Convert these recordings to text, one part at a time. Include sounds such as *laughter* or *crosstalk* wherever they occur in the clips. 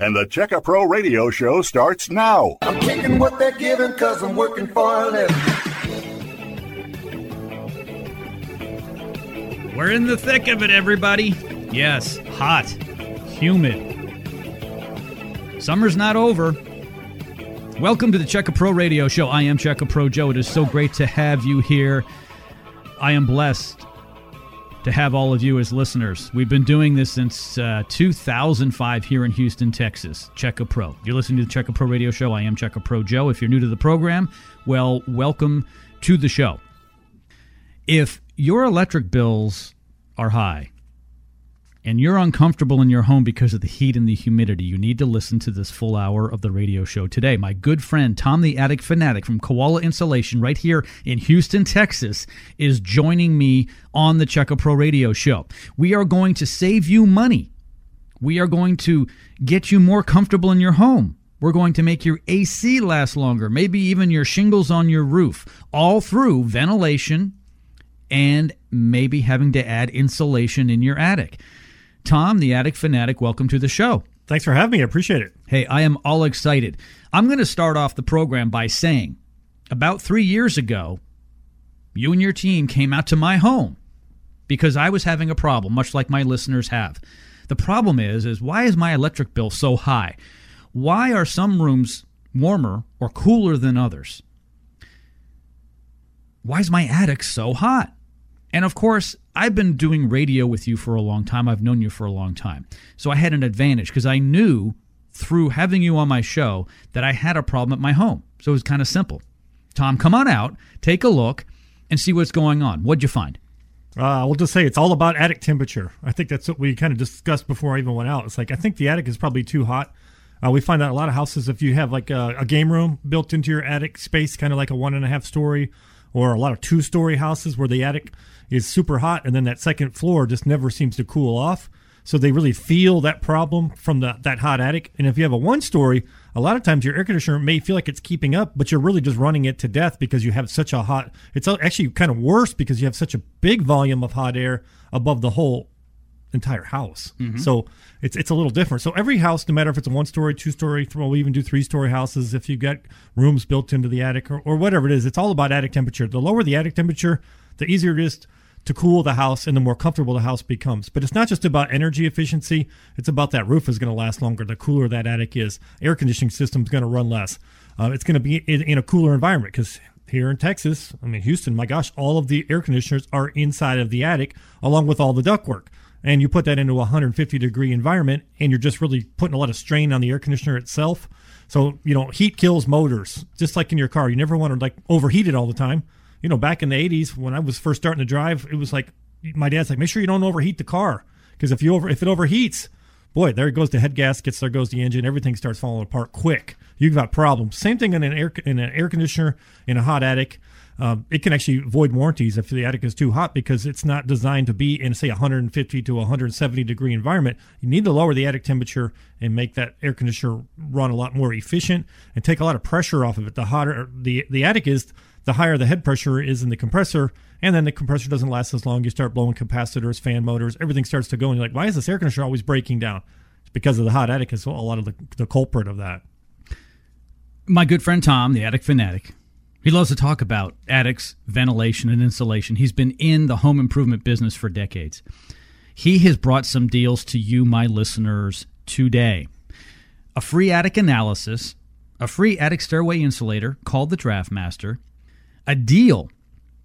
And the Checka Pro radio show starts now. I'm taking what they're giving because I'm working for a living. We're in the thick of it, everybody. Yes, hot, humid. Summer's not over. Welcome to the Checka Pro Radio Show. I am Checka Pro Joe. It is so great to have you here. I am blessed to have all of you as listeners. We've been doing this since uh, 2005 here in Houston, Texas. Checka Pro. You're listening to the Checka Pro Radio Show. I am Checka Pro Joe. If you're new to the program, well, welcome to the show. If your electric bills are high, and you're uncomfortable in your home because of the heat and the humidity, you need to listen to this full hour of the radio show today. My good friend Tom the Attic Fanatic from Koala Insulation, right here in Houston, Texas, is joining me on the Checka Pro Radio Show. We are going to save you money. We are going to get you more comfortable in your home. We're going to make your AC last longer, maybe even your shingles on your roof, all through ventilation and maybe having to add insulation in your attic. Tom, the Attic Fanatic, welcome to the show. Thanks for having me. I appreciate it. Hey, I am all excited. I'm going to start off the program by saying about three years ago, you and your team came out to my home because I was having a problem, much like my listeners have. The problem is, is why is my electric bill so high? Why are some rooms warmer or cooler than others? Why is my attic so hot? And of course, I've been doing radio with you for a long time. I've known you for a long time. So I had an advantage because I knew through having you on my show that I had a problem at my home. So it was kind of simple. Tom, come on out, take a look, and see what's going on. What'd you find? Uh, we'll just say it's all about attic temperature. I think that's what we kind of discussed before I even went out. It's like I think the attic is probably too hot. Uh, we find that a lot of houses, if you have like a, a game room built into your attic space, kind of like a one and a half story, or a lot of two story houses where the attic is super hot and then that second floor just never seems to cool off. So they really feel that problem from the, that hot attic. And if you have a one story, a lot of times your air conditioner may feel like it's keeping up, but you're really just running it to death because you have such a hot. It's actually kind of worse because you have such a big volume of hot air above the whole entire house. Mm-hmm. So it's it's a little different. So every house, no matter if it's a one story, two story, well, we even do three story houses. If you've got rooms built into the attic or, or whatever it is, it's all about attic temperature. The lower the attic temperature, the easier it is to cool the house and the more comfortable the house becomes. But it's not just about energy efficiency, it's about that roof is going to last longer. The cooler that attic is, air conditioning system is going to run less. Uh, it's going to be in, in a cooler environment because here in Texas, I mean, Houston, my gosh, all of the air conditioners are inside of the attic along with all the ductwork. And you put that into a 150 degree environment and you're just really putting a lot of strain on the air conditioner itself. So, you know, heat kills motors, just like in your car. You never want to like overheat it all the time you know, back in the 80s when I was first starting to drive, it was like my dad's like, make sure you don't overheat the car because if you over if it overheats, boy, there goes the head gaskets, there goes the engine, everything starts falling apart quick. You've got problems. Same thing in an air in an air conditioner in a hot attic. Um, it can actually void warranties if the attic is too hot because it's not designed to be in say 150 to 170 degree environment. You need to lower the attic temperature and make that air conditioner run a lot more efficient and take a lot of pressure off of it. The hotter the the attic is, the higher the head pressure is in the compressor, and then the compressor doesn't last as long. You start blowing capacitors, fan motors, everything starts to go, and you're like, why is this air conditioner always breaking down? It's because of the hot attic is a lot of the, the culprit of that. My good friend Tom, the attic fanatic, he loves to talk about attics, ventilation, and insulation. He's been in the home improvement business for decades. He has brought some deals to you, my listeners, today. A free attic analysis, a free attic stairway insulator called the Draftmaster, a deal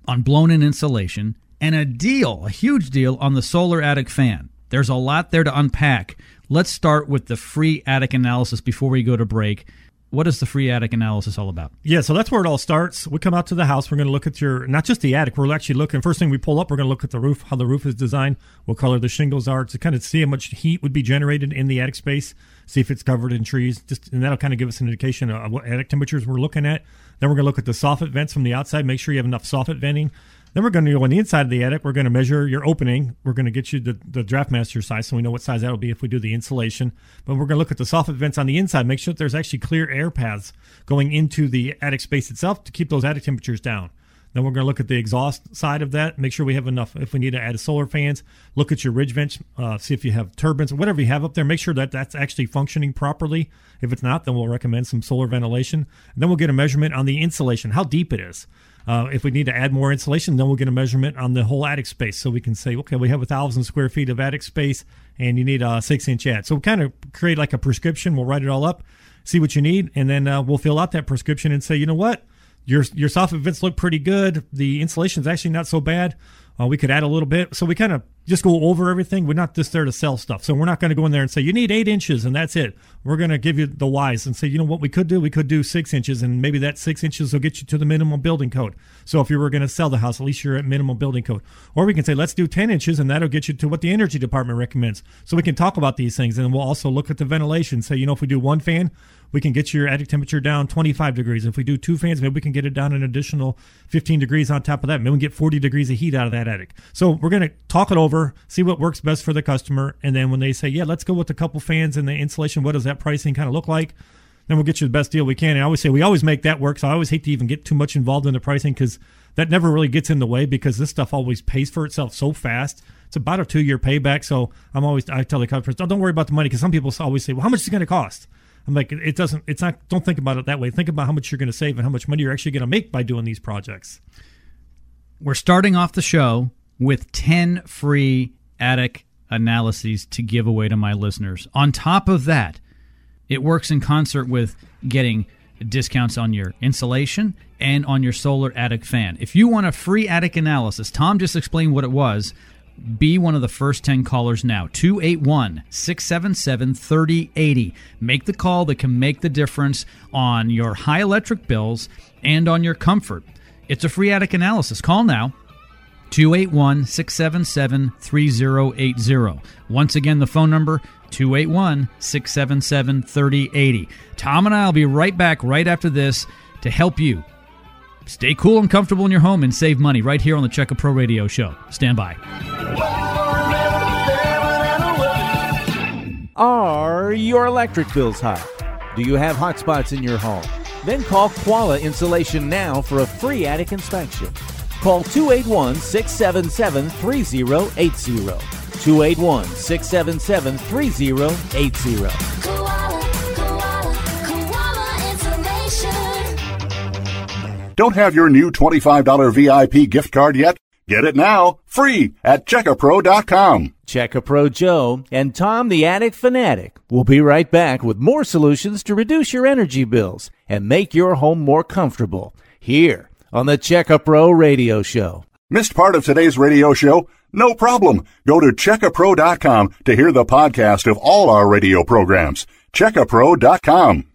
on blown in insulation, and a deal, a huge deal on the solar attic fan. There's a lot there to unpack. Let's start with the free attic analysis before we go to break. What is the free attic analysis all about? Yeah, so that's where it all starts. We come out to the house. We're going to look at your, not just the attic, we're actually looking, first thing we pull up, we're going to look at the roof, how the roof is designed, what color the shingles are, to kind of see how much heat would be generated in the attic space, see if it's covered in trees, just and that'll kind of give us an indication of what attic temperatures we're looking at. Then we're going to look at the soffit vents from the outside, make sure you have enough soffit venting. Then we're going to go on the inside of the attic. We're going to measure your opening. We're going to get you the, the Draftmaster size so we know what size that will be if we do the insulation. But we're going to look at the soffit vents on the inside, make sure that there's actually clear air paths going into the attic space itself to keep those attic temperatures down. Then we're going to look at the exhaust side of that, make sure we have enough. If we need to add solar fans, look at your ridge vents, uh, see if you have turbines, whatever you have up there. Make sure that that's actually functioning properly. If it's not, then we'll recommend some solar ventilation. And then we'll get a measurement on the insulation, how deep it is. Uh, if we need to add more insulation, then we'll get a measurement on the whole attic space. So we can say, okay, we have a thousand square feet of attic space, and you need a six inch add. So we'll kind of create like a prescription. We'll write it all up, see what you need, and then uh, we'll fill out that prescription and say, you know what, your your soffit vents look pretty good. The insulation is actually not so bad. Uh, we could add a little bit. So we kind of just go over everything. We're not just there to sell stuff. So we're not going to go in there and say, you need eight inches and that's it. We're going to give you the whys and say, you know what we could do? We could do six inches and maybe that six inches will get you to the minimum building code. So if you were going to sell the house, at least you're at minimum building code. Or we can say, let's do 10 inches and that'll get you to what the energy department recommends. So we can talk about these things and we'll also look at the ventilation. Say, you know, if we do one fan, we can get your attic temperature down 25 degrees. If we do two fans, maybe we can get it down an additional 15 degrees on top of that. Maybe we can get 40 degrees of heat out of that attic. So we're going to talk it over, see what works best for the customer, and then when they say, yeah, let's go with a couple fans and the insulation, what does that pricing kind of look like? Then we'll get you the best deal we can. And I always say we always make that work. So I always hate to even get too much involved in the pricing because that never really gets in the way because this stuff always pays for itself so fast. It's about a two year payback. So I'm always I tell the customers, oh, don't worry about the money because some people always say, well, how much is it going to cost? I'm like, it doesn't, it's not, don't think about it that way. Think about how much you're going to save and how much money you're actually going to make by doing these projects. We're starting off the show with 10 free attic analyses to give away to my listeners. On top of that, it works in concert with getting discounts on your insulation and on your solar attic fan. If you want a free attic analysis, Tom just explained what it was be one of the first 10 callers now. 281 677 3080. Make the call that can make the difference on your high electric bills and on your comfort. It's a free attic analysis. Call now. 281 677 3080. Once again, the phone number 281 677 3080. Tom and I will be right back right after this to help you stay cool and comfortable in your home and save money right here on the Checka Pro Radio Show. Stand by. Are your electric bills high? Do you have hot spots in your home? Then call Koala Insulation now for a free attic inspection. Call 281 677 3080. 281 677 3080. Don't have your new $25 VIP gift card yet? Get it now, free at checkapro.com. Checka Pro Joe and Tom the Attic Fanatic will be right back with more solutions to reduce your energy bills and make your home more comfortable here on the Checka Pro Radio Show. Missed part of today's radio show? No problem. Go to checkapro.com to hear the podcast of all our radio programs. Checkapro.com.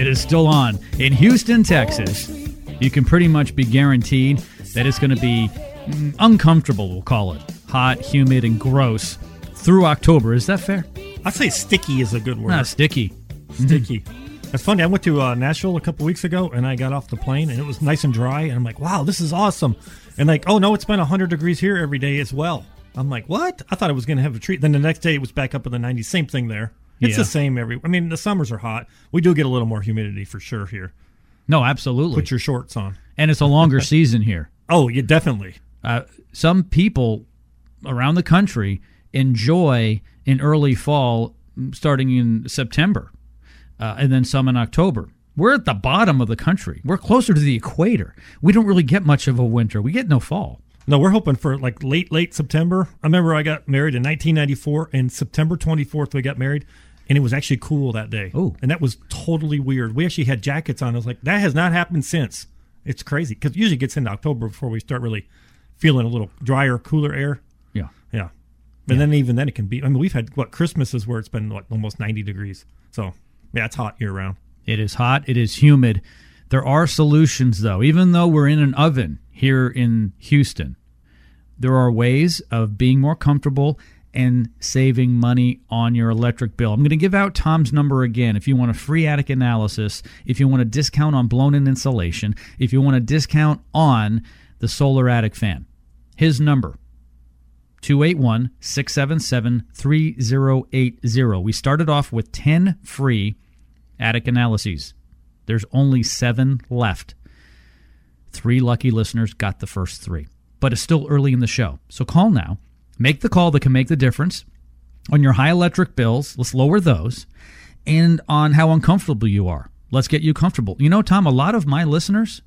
It is still on. In Houston, Texas, you can pretty much be guaranteed that it's going to be mm, uncomfortable, we'll call it. Hot, humid, and gross through October. Is that fair? I'd say sticky is a good word. Not sticky. sticky. That's funny. I went to uh, Nashville a couple weeks ago, and I got off the plane, and it was nice and dry. And I'm like, "Wow, this is awesome!" And like, "Oh no, it's been 100 degrees here every day as well." I'm like, "What?" I thought I was going to have a treat. Then the next day, it was back up in the 90s. Same thing there. It's Yeah. the same every. I mean, the summers are hot. We do get a little more humidity for sure here. No, absolutely. Put your shorts on. and it's a longer *laughs* season here. Oh, yeah, definitely. Uh, some people around the country enjoy in early fall, starting in September, uh, and then some in October. We're at the bottom of the country. We're closer to the equator. We don't really get much of a winter. We get no fall. No, we're hoping for like late, late September. I remember I got married in 1994, and September 24th we got married, and it was actually cool that day. Oh, and that was totally weird. We actually had jackets on. I was like, that has not happened since. It's crazy because usually it gets into October before we start really feeling a little drier, cooler air. Yeah. Yeah, and then even then it can be. I mean, we've had what Christmases where it's been like almost 90 degrees. So yeah, it's hot year round. It is hot. It is humid. There are solutions, though. Even though we're in an oven here in Houston, there are ways of being more comfortable and saving money on your electric bill. I'm going to give out Tom's number again. If you want a free attic analysis, if you want a discount on blown in insulation, if you want a discount on the solar attic fan, His number 281 677 3080. We started off with 10 free attic analyses. There's only seven left. Three lucky listeners got the first three, but it's still early in the show. So call now. Make the call that can make the difference on your high electric bills. Let's lower those and on how uncomfortable you are. Let's get you comfortable. You know, Tom, a lot of my listeners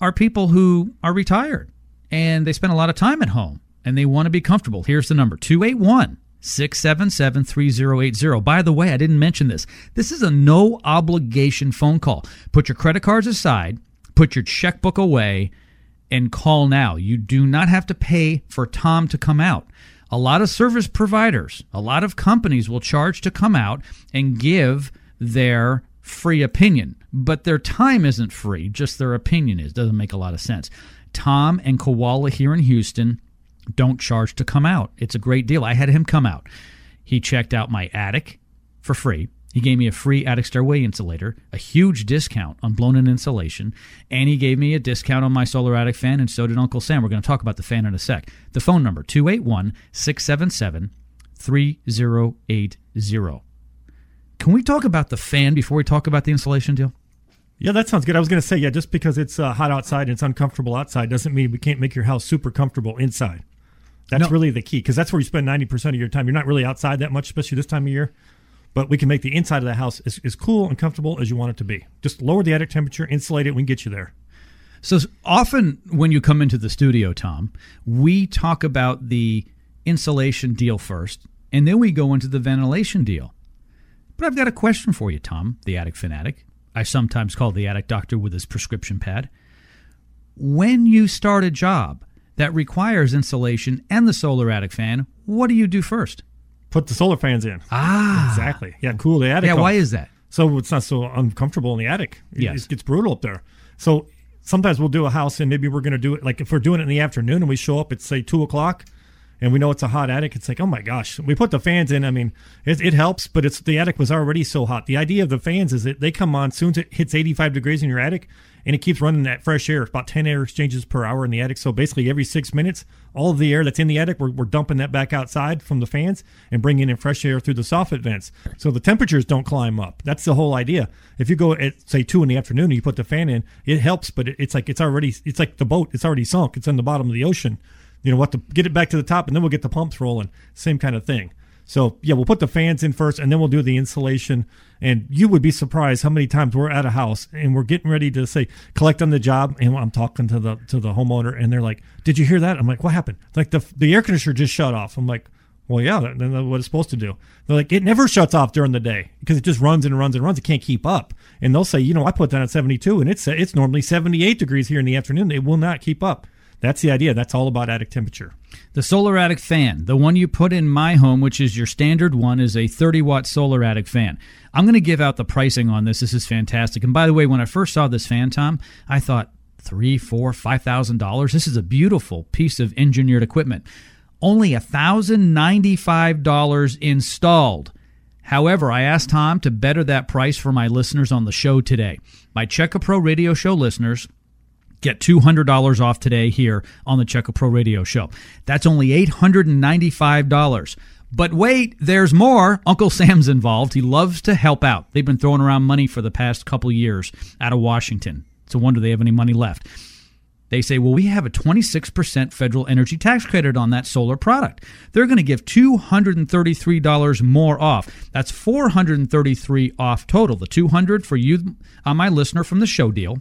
are people who are retired and they spend a lot of time at home and they want to be comfortable. Here's the number 281 677 3080. By the way, I didn't mention this. This is a no obligation phone call. Put your credit cards aside, put your checkbook away, and call now. You do not have to pay for Tom to come out. A lot of service providers, a lot of companies will charge to come out and give their free opinion, but their time isn't free, just their opinion is. Doesn't make a lot of sense. Tom and Koala here in Houston don't charge to come out. It's a great deal. I had him come out. He checked out my attic for free. He gave me a free attic stairway insulator, a huge discount on blown in insulation, and he gave me a discount on my solar attic fan, and so did Uncle Sam. We're going to talk about the fan in a sec. The phone number 281 677 3080. Can we talk about the fan before we talk about the insulation deal? Yeah, that sounds good. I was going to say, yeah, just because it's uh, hot outside and it's uncomfortable outside doesn't mean we can't make your house super comfortable inside. That's No. really the key because that's where you spend 90% of your time. You're not really outside that much, especially this time of year. But we can make the inside of the house as, as cool and comfortable as you want it to be. Just lower the attic temperature, insulate it, we can get you there. So often when you come into the studio, Tom, we talk about the insulation deal first, and then we go into the ventilation deal. But I've got a question for you, Tom, the attic fanatic. I sometimes call the attic doctor with his prescription pad. When you start a job that requires insulation and the solar attic fan, what do you do first? Put the solar fans in. Ah, Exactly. Yeah, cool the attic. yeah. off. Why is that? so it's not so uncomfortable in the attic. It, Yes. it gets brutal up there. So sometimes we'll do a house and maybe we're going to do it like if we're doing it in the afternoon and we show up at say two o'clock and we know it's a hot attic. It's like oh my gosh, we put the fans in. I mean, it, it helps, but it's the attic was already so hot. The idea of the fans is that they come on soon as it hits 85 degrees in your attic and it keeps running that fresh air. It's about 10 air exchanges per hour in the attic. So basically every six minutes, all of the air that's in the attic, we're, we're dumping that back outside from the fans and bringing in fresh air through the soffit vents. So the temperatures don't climb up. That's the whole idea. If you go at say two in the afternoon and you put the fan in, it helps, but it, it's like it's already it's like the boat. It's already sunk. It's in the bottom of the ocean. You know what? To get it back to the top, and then we'll get the pumps rolling. Same kind of thing. So yeah, we'll put the fans in first, and then we'll do the insulation. And you would be surprised how many times we're at a house and we're getting ready to say collect on the job, and I'm talking to the to the homeowner, and they're like, "Did you hear that?" I'm like, "What happened?" Like the the air conditioner just shut off. I'm like, "Well, yeah, then that's what it's supposed to do." They're like, "It never shuts off during the day because it just runs and runs and runs. It can't keep up." And they'll say, "You know, I put that at 72, and it's it's normally 78 degrees here in the afternoon. It will not keep up." That's the idea. That's all about attic temperature. The solar attic fan, the one you put in my home, which is your standard one, is a 30 watt solar attic fan. I'm going to give out the pricing on this. This is fantastic. And by the way, when I first saw this fan, Tom, I thought three, four, five thousand dollars. This is a beautiful piece of engineered equipment. Only a thousand ninety-five dollars installed. However, I asked Tom to better that price for my listeners on the show today. My Check a Pro Radio Show listeners Get $200 off today here on the Check a Pro Radio Show. That's only $895. But wait, there's more. Uncle Sam's involved. He loves to help out. They've been throwing around money for the past couple years out of Washington. It's a wonder they have any money left. They say, well, we have a 26% federal energy tax credit on that solar product. They're going to give $233 more off. That's 433 off total. The 200 for you, uh, my listener from the show deal.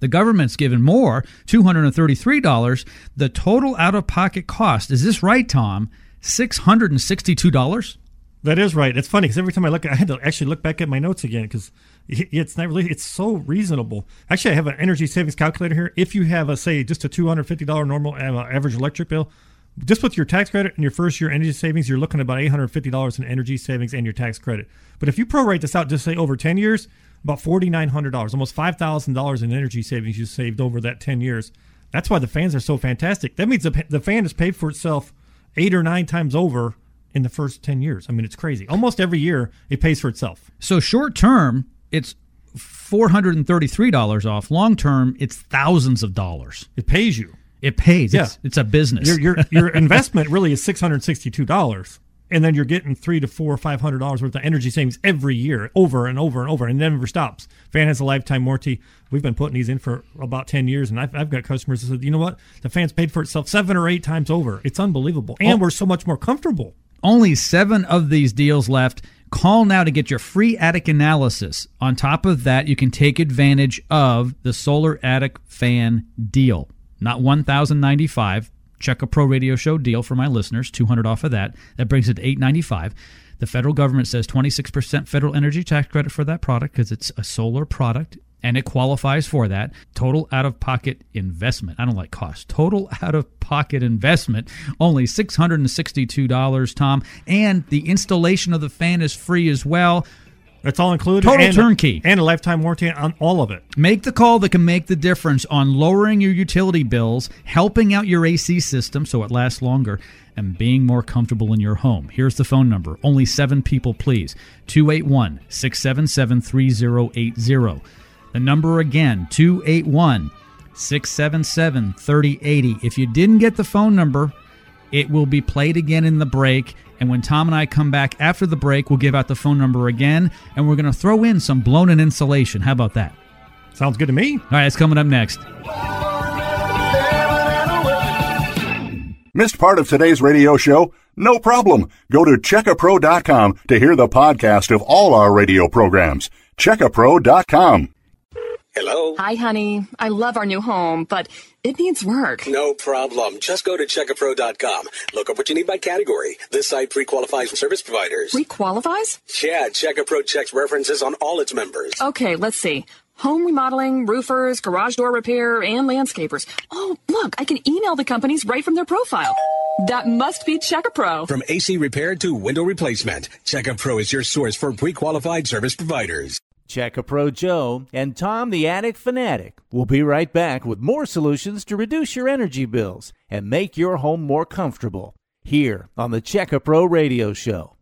The government's given more, $233. The total out of pocket cost, is this right, Tom? $662? That is right. It's funny because every time I look, I had to actually look back at my notes again because it's not really. It's so reasonable. Actually, I have an energy savings calculator here. If you have a say just a two hundred fifty dollar normal uh, average electric bill, just with your tax credit and your first year energy savings, you're looking at about eight hundred fifty dollars in energy savings and your tax credit. But if you prorate this out, just say over ten years, about $4,900, almost $5,000 in energy savings you saved over that 10 years. That's why the fans are so fantastic. That means the, the fan has paid for itself eight or nine times over in the first 10 years. I mean, it's crazy. Almost every year, it pays for itself. So, short term, it's $433 off. Long term, it's thousands of dollars. It pays you. It pays. Yeah. It's, it's a business. Your, your, your *laughs* investment really is $662 and then you're getting three to four or five hundred dollars worth of energy savings every year, over and over and over, and it never stops. Fan has a lifetime warranty. We've been putting these in for about ten years, and I've, I've got customers that said, you know what, the fan's paid for itself seven or eight times over. It's unbelievable, and Oh. we're so much more comfortable. Only seven of these deals left. Call now to get your free attic analysis. On top of that, you can take advantage of the solar attic fan deal. Not one thousand ninety five. Check a pro radio show deal for my listeners. Two hundred off of that. That brings it to eight ninety five. The federal government says twenty six percent federal energy tax credit for that product because it's a solar product and it qualifies for that. Total out of pocket investment. I don't like cost. Total out of pocket investment only $662, Tom. And the installation of the fan is free as well. That's all included. Total and, turnkey. and a lifetime warranty on all of it. Make the call that can make the difference on lowering your utility bills, helping out your AC system so it lasts longer, and being more comfortable in your home. Here's the phone number. Only seven people, please. 281 677 3080. The number again, 281 677 3080. If you didn't get the phone number, it will be played again in the break. And when Tom and I come back after the break, we'll give out the phone number again. And we're going to throw in some blown in insulation. How about that? Sounds good to me. All right, it's coming up next. Missed part of today's radio show? No problem. Go to checkapro.com to hear the podcast of all our radio programs. Checkapro.com. Hello? Hi, honey. I love our new home, but it needs work. No problem. Just go to checkapro.com. Look up what you need by category. This site pre-qualifies service providers. Requalifies? Yeah, Checkapro checks references on all its members. Okay, let's see. Home remodeling, roofers, garage door repair, and landscapers. Oh, look, I can email the companies right from their profile. That must be Checkapro. From AC repair to window replacement, Checkapro is your source for pre-qualified service providers. Check a Pro Joe and Tom the Attic Fanatic will be right back with more solutions to reduce your energy bills and make your home more comfortable here on the Check a Pro Radio Show.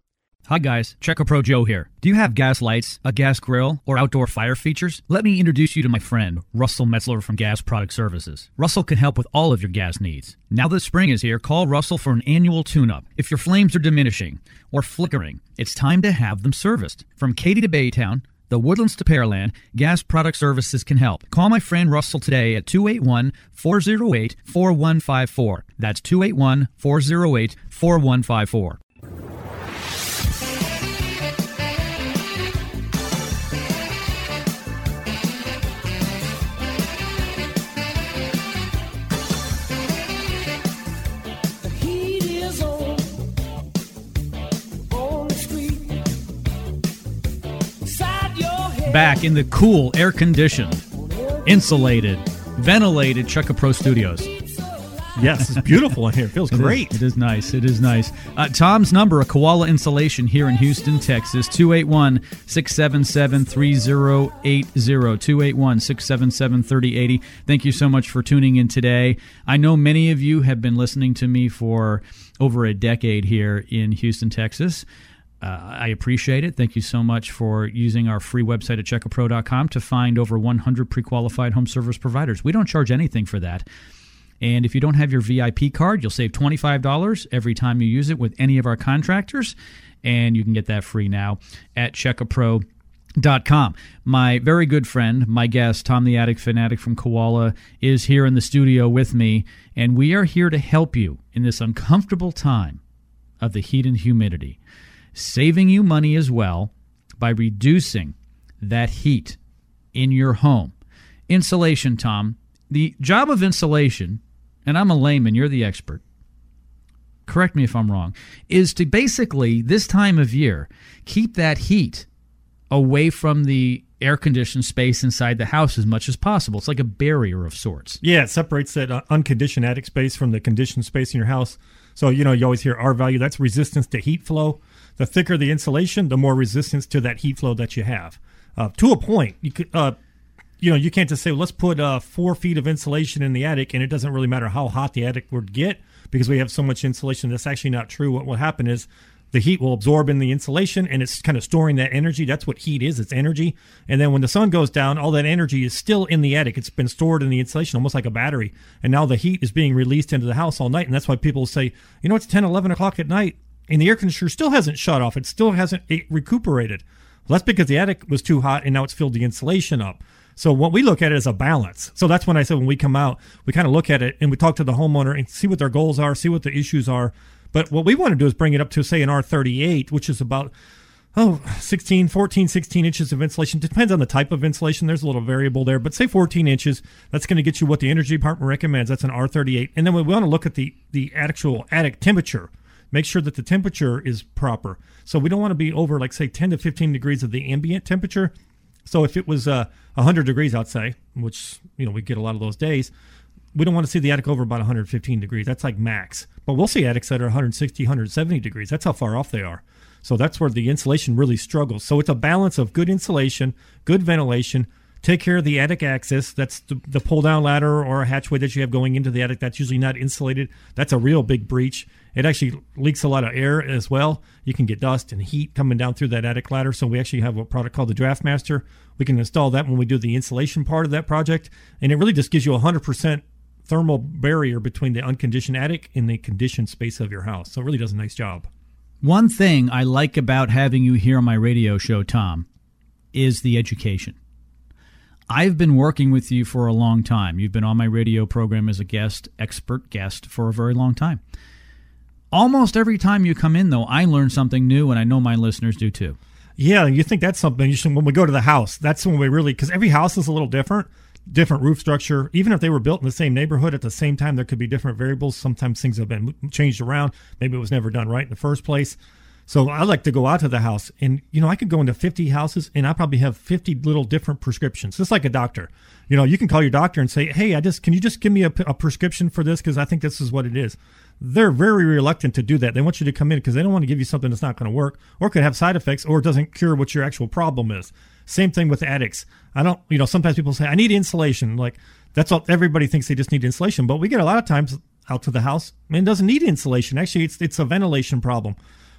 Hi guys, Checker Pro Joe here. Do you have gas lights, a gas grill, or outdoor fire features? Let me introduce you to my friend, Russell Metzler from Gas Product Services. Russell can help with all of your gas needs. Now that spring is here, call Russell for an annual tune-up. If your flames are diminishing or flickering, it's time to have them serviced. From Katy to Baytown, the Woodlands to Pearland, Gas Product Services can help. Call my friend Russell today at 281 408 4154. That's 281 408 4154. Back in the cool, air conditioned, insulated, ventilated Checka Pro Studios. Yes, it's beautiful in here. It feels It is- great. It is nice. It is nice. Uh, Tom's number, a Koala Insulation here in Houston, Texas, 281 677 3080. 281 677 3080. Thank you so much for tuning in today. I know many of you have been listening to me for over a decade here in Houston, Texas. Uh, I appreciate it. Thank you so much for using our free website at checkapro.com to find over 100 pre qualified home service providers. We don't charge anything for that. And if you don't have your VIP card, you'll save $25 every time you use it with any of our contractors. And you can get that free now at checkapro.com. My very good friend, my guest, Tom the Attic Fanatic from Koala, is here in the studio with me. And we are here to help you in this uncomfortable time of the heat and humidity, saving you money as well by reducing that heat in your home. Insulation, Tom. The job of insulation, and I'm a layman, you're the expert. Correct me if I'm wrong, is to basically, this time of year, keep that heat away from the air conditioned space inside the house as much as possible. It's like a barrier of sorts. Yeah, it separates that uh, unconditioned attic space from the conditioned space in your house. So, you know, you always hear R value, that's resistance to heat flow. The thicker the insulation, the more resistance to that heat flow that you have. Uh, to a point, you could, uh, you know, you can't just say, well, let's put uh, four feet of insulation in the attic, and it doesn't really matter how hot the attic would get because we have so much insulation. That's actually not true. What will happen is the heat will absorb in the insulation and it's kind of storing that energy. That's what heat is. It's energy. And then when the sun goes down, all that energy is still in the attic. It's been stored in the insulation almost like a battery. And now the heat is being released into the house all night. And that's why people say, you know, it's 10, 11 o'clock at night and the air conditioner still hasn't shut off. It still hasn't recuperated. Well, that's because the attic was too hot and now it's filled the insulation up. So what we look at it as a balance. So that's when I said when we come out, we kind of look at it and we talk to the homeowner and see what their goals are, see what the issues are. But what we want to do is bring it up to say an R38, which is about oh 16 14 16 inches of insulation depends on the type of insulation there's a little variable there but say 14 inches that's going to get you what the energy department recommends that's an r38 and then we want to look at the the actual attic temperature make sure that the temperature is proper so we don't want to be over like say 10 to 15 degrees of the ambient temperature so if it was uh, 100 degrees outside which you know we get a lot of those days we don't want to see the attic over about 115 degrees. That's like max. But we'll see attics that are 160, 170 degrees. That's how far off they are. So that's where the insulation really struggles. So it's a balance of good insulation, good ventilation, take care of the attic access. That's the, the pull down ladder or a hatchway that you have going into the attic. That's usually not insulated. That's a real big breach. It actually leaks a lot of air as well. You can get dust and heat coming down through that attic ladder. So we actually have a product called the Draft Master. We can install that when we do the insulation part of that project. And it really just gives you a 100% thermal barrier between the unconditioned attic and the conditioned space of your house. So it really does a nice job. One thing I like about having you here on my radio show, Tom, is the education. I've been working with you for a long time. You've been on my radio program as a guest, expert guest, for a very long time. Almost every time you come in, though, I learn something new, and I know my listeners do too. Yeah, you think that's something you should, when we go to the house, that's when we really, because every house is a little different, different roof structure. Even if they were built in the same neighborhood at the same time, there could be different variables. Sometimes things have been changed around. Maybe it was never done right in the first place. So I like to go out to the house and, you know, I could go into 50 houses and I probably have 50 little different prescriptions, just like a doctor. You know, you can call your doctor and say, Hey, I just, can you just give me a, a prescription for this? Cause I think this is what it is. They're very reluctant to do that. They want you to come in because they don't want to give you something that's not going to work or could have side effects or doesn't cure what your actual problem is. Same thing with addicts. I don't, you know, sometimes people say, I need insulation. Like that's all everybody thinks they just need insulation. But we get a lot of times out to the house and it doesn't need insulation. Actually, it's, it's a ventilation problem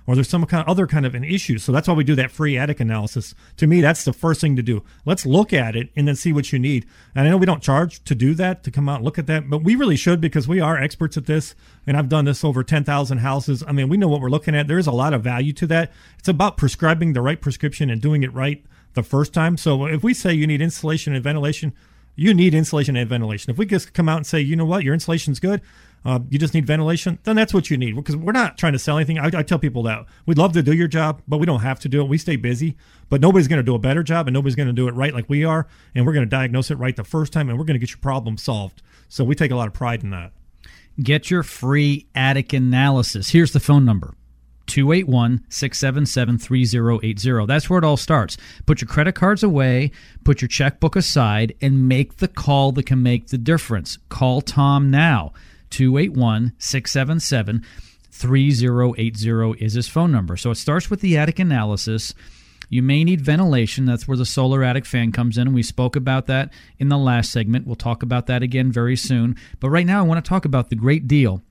or there's some kind of other kind of an issue. So that's why we do that free attic analysis. To me, that's the first thing to do. Let's look at it and then see what you need. And I know we don't charge to do that, to come out and look at that, but we really should because we are experts at this. And I've done this over 10,000 houses. I mean, we know what we're looking at. There is a lot of value to that. It's about prescribing the right prescription and doing it right the first time. So if we say you need insulation and ventilation, you need insulation and ventilation. If we just come out and say, you know what, your insulation's good, uh, you just need ventilation, then that's what you need. Because we're not trying to sell anything. I, I tell people that we'd love to do your job, but we don't have to do it. We stay busy, but nobody's going to do a better job, and nobody's going to do it right like we are. And we're going to diagnose it right the first time, and we're going to get your problem solved. So we take a lot of pride in that. Get your free attic analysis. Here's the phone number 281 677 3080. That's where it all starts. Put your credit cards away, put your checkbook aside, and make the call that can make the difference. Call Tom now. 281 677 3080 is his phone number. So it starts with the attic analysis. You may need ventilation. That's where the solar attic fan comes in. And we spoke about that in the last segment. We'll talk about that again very soon. But right now, I want to talk about the great deal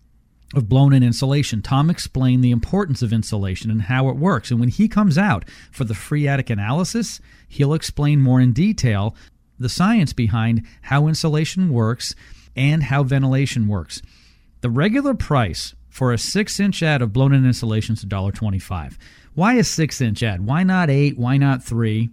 of blown in insulation. Tom explained the importance of insulation and how it works. And when he comes out for the free attic analysis, he'll explain more in detail the science behind how insulation works and how ventilation works. The regular price for a six inch add of blown in insulation is $1.25. Why a six inch add? Why not eight? Why not three?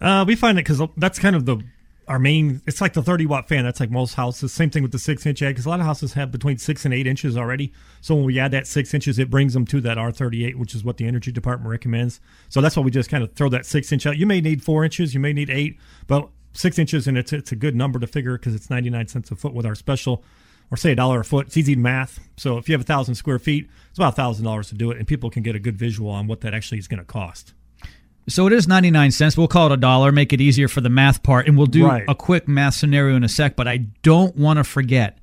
Uh, we find it because that's kind of the our main. It's like the 30 watt fan. That's like most houses. Same thing with the six inch ad because a lot of houses have between six and eight inches already. So when we add that six inches, it brings them to that R38, which is what the energy department recommends. So that's why we just kind of throw that six inch out. You may need four inches, you may need eight, but six inches and it's it's a good number to figure because it's 99 cents a foot with our special or say a dollar a foot. It's easy math. So if you have a thousand square feet, it's about a thousand dollars to do it, and people can get a good visual on what that actually is going to cost. So it is 99 cents. We'll call it a dollar, make it easier for the math part. And we'll do Right. a quick math scenario in a sec. But I don't want to forget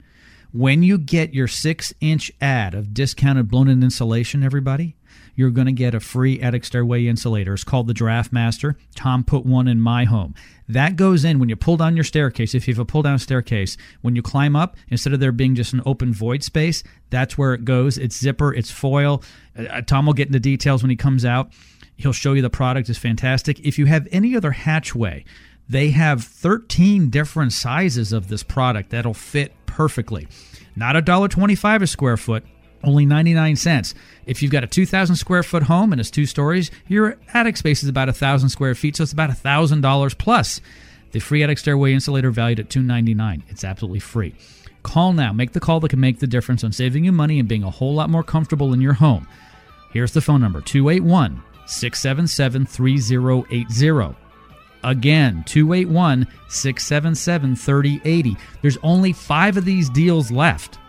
when you get your six inch add of discounted blown in insulation, everybody, you're going to get a free attic stairway insulator. It's called the Draft Master. Tom put one in my home. That goes in when you pull down your staircase. If you have a pull down staircase, when you climb up, instead of there being just an open void space, that's where it goes. It's zipper, it's foil. Uh, Tom will get into details when he comes out. He'll show you the product is fantastic. If you have any other hatchway, they have 13 different sizes of this product that'll fit perfectly. Not a dollar 25 a square foot, only 99 cents. If you've got a 2,000 square foot home and it's two stories, your attic space is about a thousand square feet, so it's about a thousand dollars plus. The free attic stairway insulator valued at 299. It's absolutely free. Call now. Make the call that can make the difference on saving you money and being a whole lot more comfortable in your home. Here's the phone number 281 677 3080. Again, 281 677 3080. There's only five of these deals left.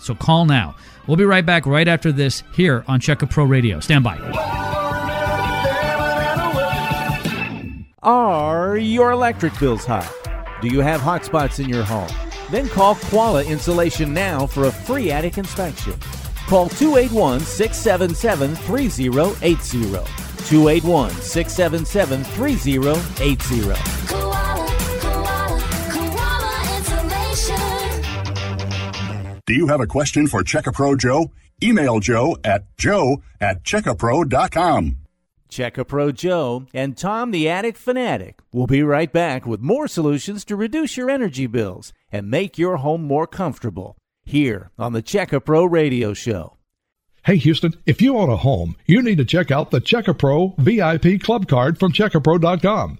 So call now. We'll be right back right after this here on Check Pro Radio. Stand by. Are your electric bills high? Do you have hot spots in your home? Then call Koala Insulation now for a free attic inspection. Call 281 677 3080. 281 677 3080. Do you have a question for Checkapro Joe? Email Joe at joe at checkapro.com. Check Pro Joe and Tom the Attic Fanatic will be right back with more solutions to reduce your energy bills and make your home more comfortable here on the Check Pro Radio Show. Hey Houston, if you own a home, you need to check out the Checkapro VIP Club Card from Checkapro.com.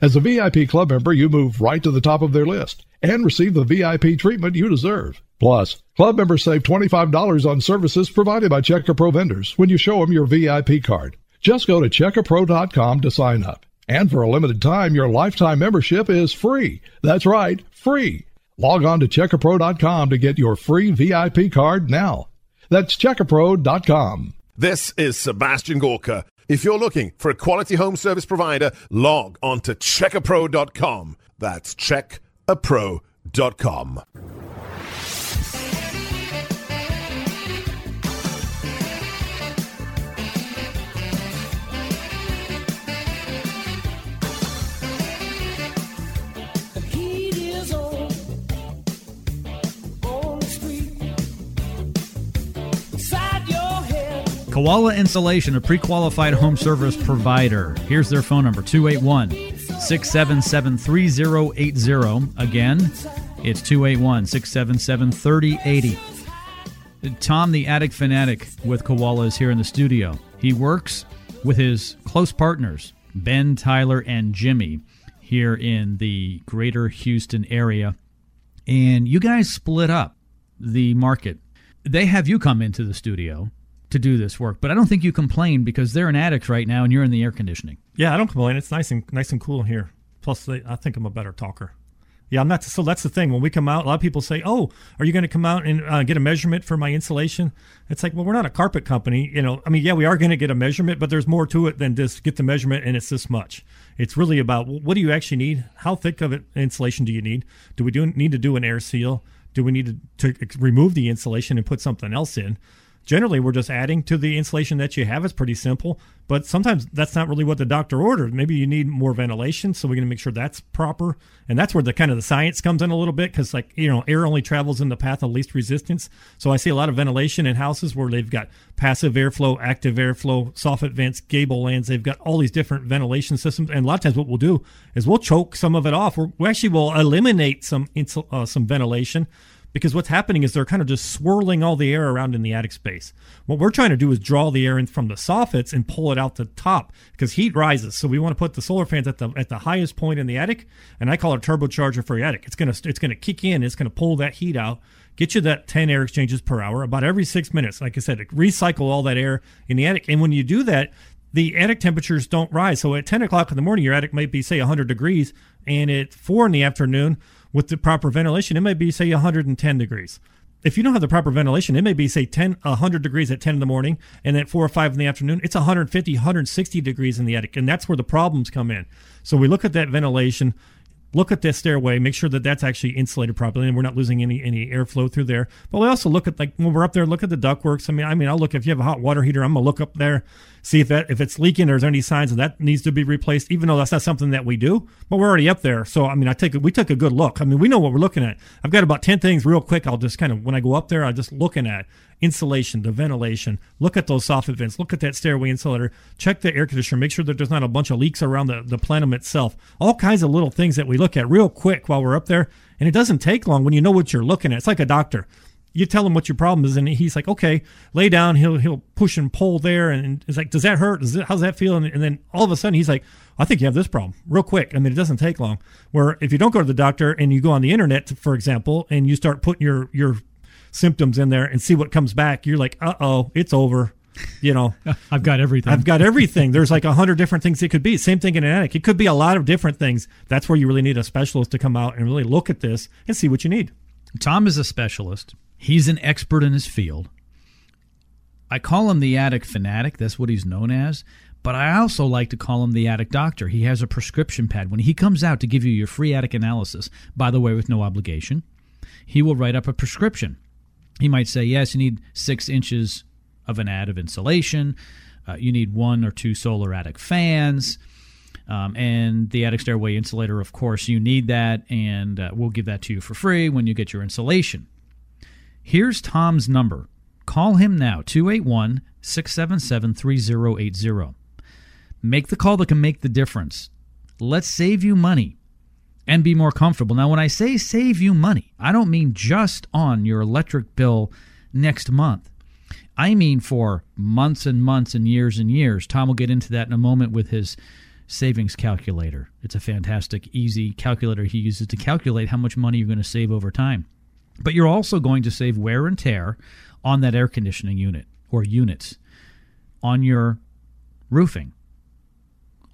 As a VIP club member, you move right to the top of their list and receive the VIP treatment you deserve. Plus, club members save $25 on services provided by Checkapro vendors when you show them your VIP card. Just go to checkapro.com to sign up. And for a limited time, your lifetime membership is free. That's right, free. Log on to checkapro.com to get your free VIP card now. That's checkapro.com. This is Sebastian Gorka. If you're looking for a quality home service provider, log on to checkapro.com. That's checkapro.com. Koala Insulation, a pre qualified home service provider. Here's their phone number 281 677 3080. Again, it's 281 677 3080. Tom, the attic fanatic with Koala, is here in the studio. He works with his close partners, Ben, Tyler, and Jimmy, here in the greater Houston area. And you guys split up the market. They have you come into the studio to do this work, but I don't think you complain because they're in attics right now and you're in the air conditioning. Yeah, I don't complain. It's nice and nice and cool here. Plus, they, I think I'm a better talker. Yeah, I'm not. So that's the thing. When we come out, a lot of people say, "Oh, are you going to come out and uh, get a measurement for my insulation?" It's like, well, we're not a carpet company. You know, I mean, yeah, we are going to get a measurement, but there's more to it than just get the measurement and it's this much. It's really about what do you actually need? How thick of insulation do you need? Do we do need to do an air seal? Do we need to, to remove the insulation and put something else in? Generally, we're just adding to the insulation that you have. It's pretty simple, but sometimes that's not really what the doctor ordered. Maybe you need more ventilation, so we're going to make sure that's proper. And that's where the kind of the science comes in a little bit because, like, you know, air only travels in the path of least resistance. So I see a lot of ventilation in houses where they've got passive airflow, active airflow, soffit vents, gable vents. They've got all these different ventilation systems. And a lot of times, what we'll do is we'll choke some of it off. We're, we actually will eliminate some insul- uh, some ventilation because what's happening is they're kind of just swirling all the air around in the attic space. What we're trying to do is draw the air in from the soffits and pull it out the top because heat rises. So we want to put the solar fans at the at the highest point in the attic, and I call it a turbocharger for your attic. It's gonna it's gonna kick in. It's gonna pull that heat out. Get you that 10 air exchanges per hour about every six minutes. Like I said, recycle all that air in the attic. And when you do that, the attic temperatures don't rise. So at 10 o'clock in the morning, your attic might be, say, 100 degrees. And at 4 in the afternoon, with the proper ventilation, it may be, say, 110 degrees. If you don't have the proper ventilation, it may be, say, 10, 100 degrees at 10 in the morning. And at 4 or 5 in the afternoon, it's 150, 160 degrees in the attic. And that's where the problems come in. So we look at that ventilation look at this stairway, make sure that that's actually insulated properly, and we're not losing any any airflow through there. But we also look at like when we're up there, look at the ductworks. I mean, I mean, I'll look if you have a hot water heater, I'm gonna look up there, see if that if it's leaking or is there any signs that that needs to be replaced. Even though that's not something that we do, but we're already up there. So I mean, I take we took a good look. I mean, we know what we're looking at. I've got about ten things real quick. I'll just kind of when I go up there, I'm just looking at insulation, the ventilation. Look at those soffit vents. Look at that stairway insulator. Check the air conditioner. Make sure that there's not a bunch of leaks around the, the plenum itself. All kinds of little things that we look at real quick while we're up there. And it doesn't take long when you know what you're looking at. It's like a doctor. You tell him what your problem is, and he's like, "Okay, lay down." He'll he'll push and pull there, and it's like, "Does that hurt? Does it, how's that feel?" And, and then all of a sudden, he's like, "I think you have this problem." Real quick. I mean, it doesn't take long. Where if you don't go to the doctor and you go on the internet, for example, and you start putting your your symptoms in there and see what comes back, you're like, uh oh, it's over. You know, *laughs* I've got everything. I've got everything. There's like a hundred different things it could be. Same thing in an attic. It could be a lot of different things. That's where you really need a specialist to come out and really look at this and see what you need. Tom is a specialist. He's an expert in his field. I call him the attic fanatic. That's what he's known as. But I also like to call him the attic doctor. He has a prescription pad. When he comes out to give you your free attic analysis, by the way, with no obligation, he will write up a prescription. He might say, yes, you need six inches of an add of insulation. Uh, you need one or two solar attic fans. Um, and the attic stairway insulator, of course, you need that, and uh, we'll give that to you for free when you get your insulation. Here's Tom's number. Call him now, 281 677 3080. Make the call that can make the difference. Let's save you money and be more comfortable. Now, when I say save you money, I don't mean just on your electric bill next month. I mean for months and months and years and years. Tom will get into that in a moment with his savings calculator. It's a fantastic, easy calculator he uses to calculate how much money you're going to save over time. But you're also going to save wear and tear on that air conditioning unit or units, on your roofing,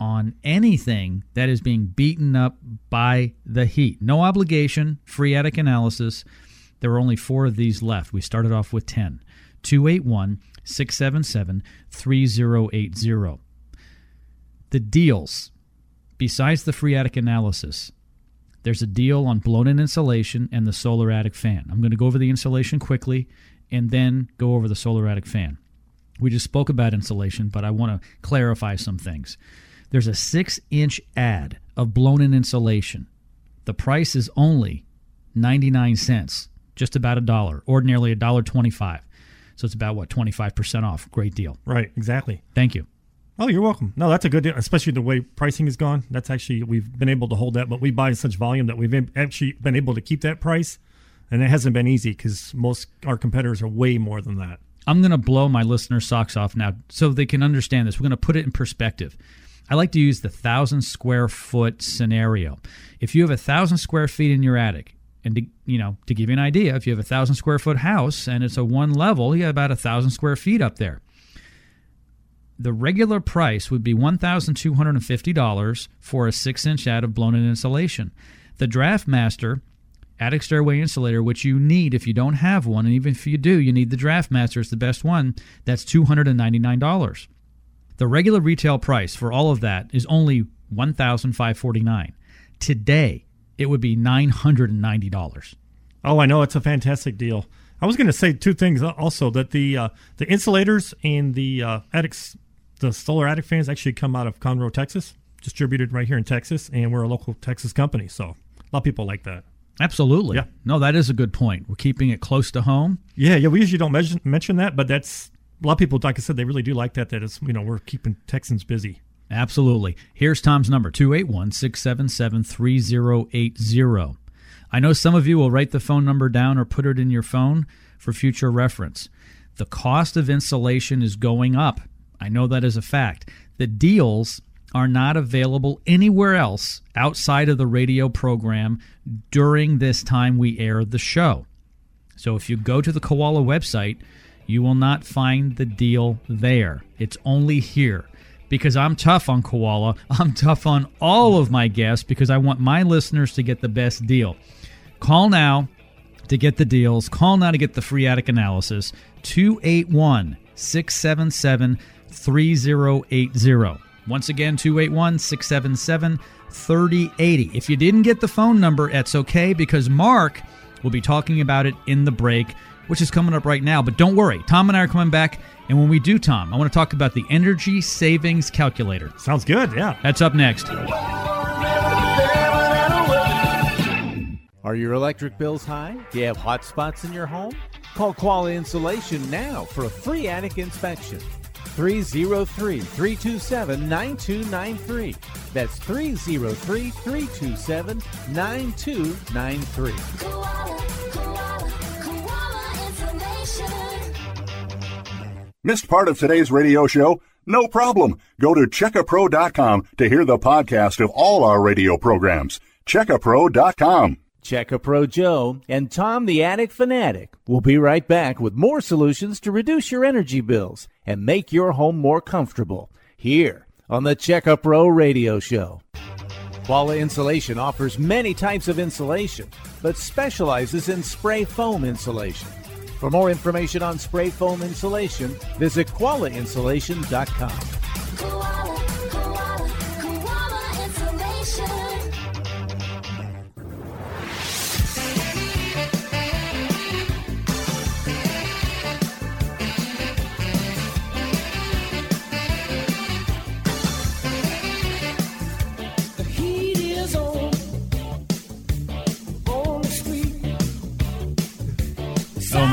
on anything that is being beaten up by the heat. No obligation, free attic analysis. There are only four of these left. We started off with 10. 281 677 3080. The deals, besides the free attic analysis, there's a deal on blown in insulation and the solar attic fan. I'm going to go over the insulation quickly and then go over the solar attic fan. We just spoke about insulation, but I want to clarify some things. There's a six inch add of blown in insulation. The price is only 99 cents, just about a dollar, ordinarily a dollar 25. So it's about what 25% off. Great deal. Right, exactly. Thank you. Oh, you're welcome. No, that's a good deal, especially the way pricing has gone. That's actually we've been able to hold that, but we buy in such volume that we've actually been able to keep that price, and it hasn't been easy because most our competitors are way more than that. I'm going to blow my listeners' socks off now so they can understand this. We're going to put it in perspective. I like to use the thousand square foot scenario. If you have a thousand square feet in your attic, and to, you know, to give you an idea, if you have a thousand square foot house and it's a one level, you have about a thousand square feet up there. The regular price would be $1,250 for a six inch add of blown in insulation. The DraftMaster attic stairway insulator, which you need if you don't have one, and even if you do, you need the DraftMaster. It's the best one. That's two hundred and ninety nine dollars. The regular retail price for all of that is only one thousand five forty nine. Today, it would be nine hundred and ninety dollars. Oh, I know it's a fantastic deal. I was going to say two things also that the uh, the insulators and the uh, attics, the solar attic fans actually come out of Conroe, Texas, distributed right here in Texas, and we're a local Texas company, so a lot of people like that. Absolutely. Yeah. No, that is a good point. We're keeping it close to home. Yeah, yeah. We usually don't mention mention that, but that's a lot of people. Like I said, they really do like that. That is, you know we're keeping Texans busy. Absolutely. Here's Tom's number 281 677 3080. I know some of you will write the phone number down or put it in your phone for future reference. The cost of insulation is going up. I know that is a fact. The deals are not available anywhere else outside of the radio program during this time we air the show. So if you go to the Koala website, you will not find the deal there. It's only here. because I'm tough on Koala. *laughs* I'm tough on all of my guests because I want my listeners to get the best deal. Call now to get the deals. Call now to get the free attic analysis. 281 677 3080. Once again, 281 677 3080. If you didn't get the phone number, it's okay because Mark will be talking about it in the break, which is coming up right now. But don't worry, Tom and I are coming back. And when we do, Tom, I want to talk about the energy savings calculator. Sounds good, yeah. That's up next. Are your electric bills high? Do you have hot spots in your home? Call Koala Insulation now for a free attic inspection. 303 327 9293. That's 303 327 9293. Koala, koala, koala insulation. Missed part of today's radio show? No problem. Go to checkapro.com to hear the podcast of all our radio programs. Checkapro.com. Check-A-Pro Joe and Tom the Attic Fanatic will be right back with more solutions to reduce your energy bills and make your home more comfortable here on the Check-A-Pro Radio Show. Koala Insulation offers many types of insulation, but specializes in spray foam insulation. For more information on spray foam insulation, visit koalainsulation.com.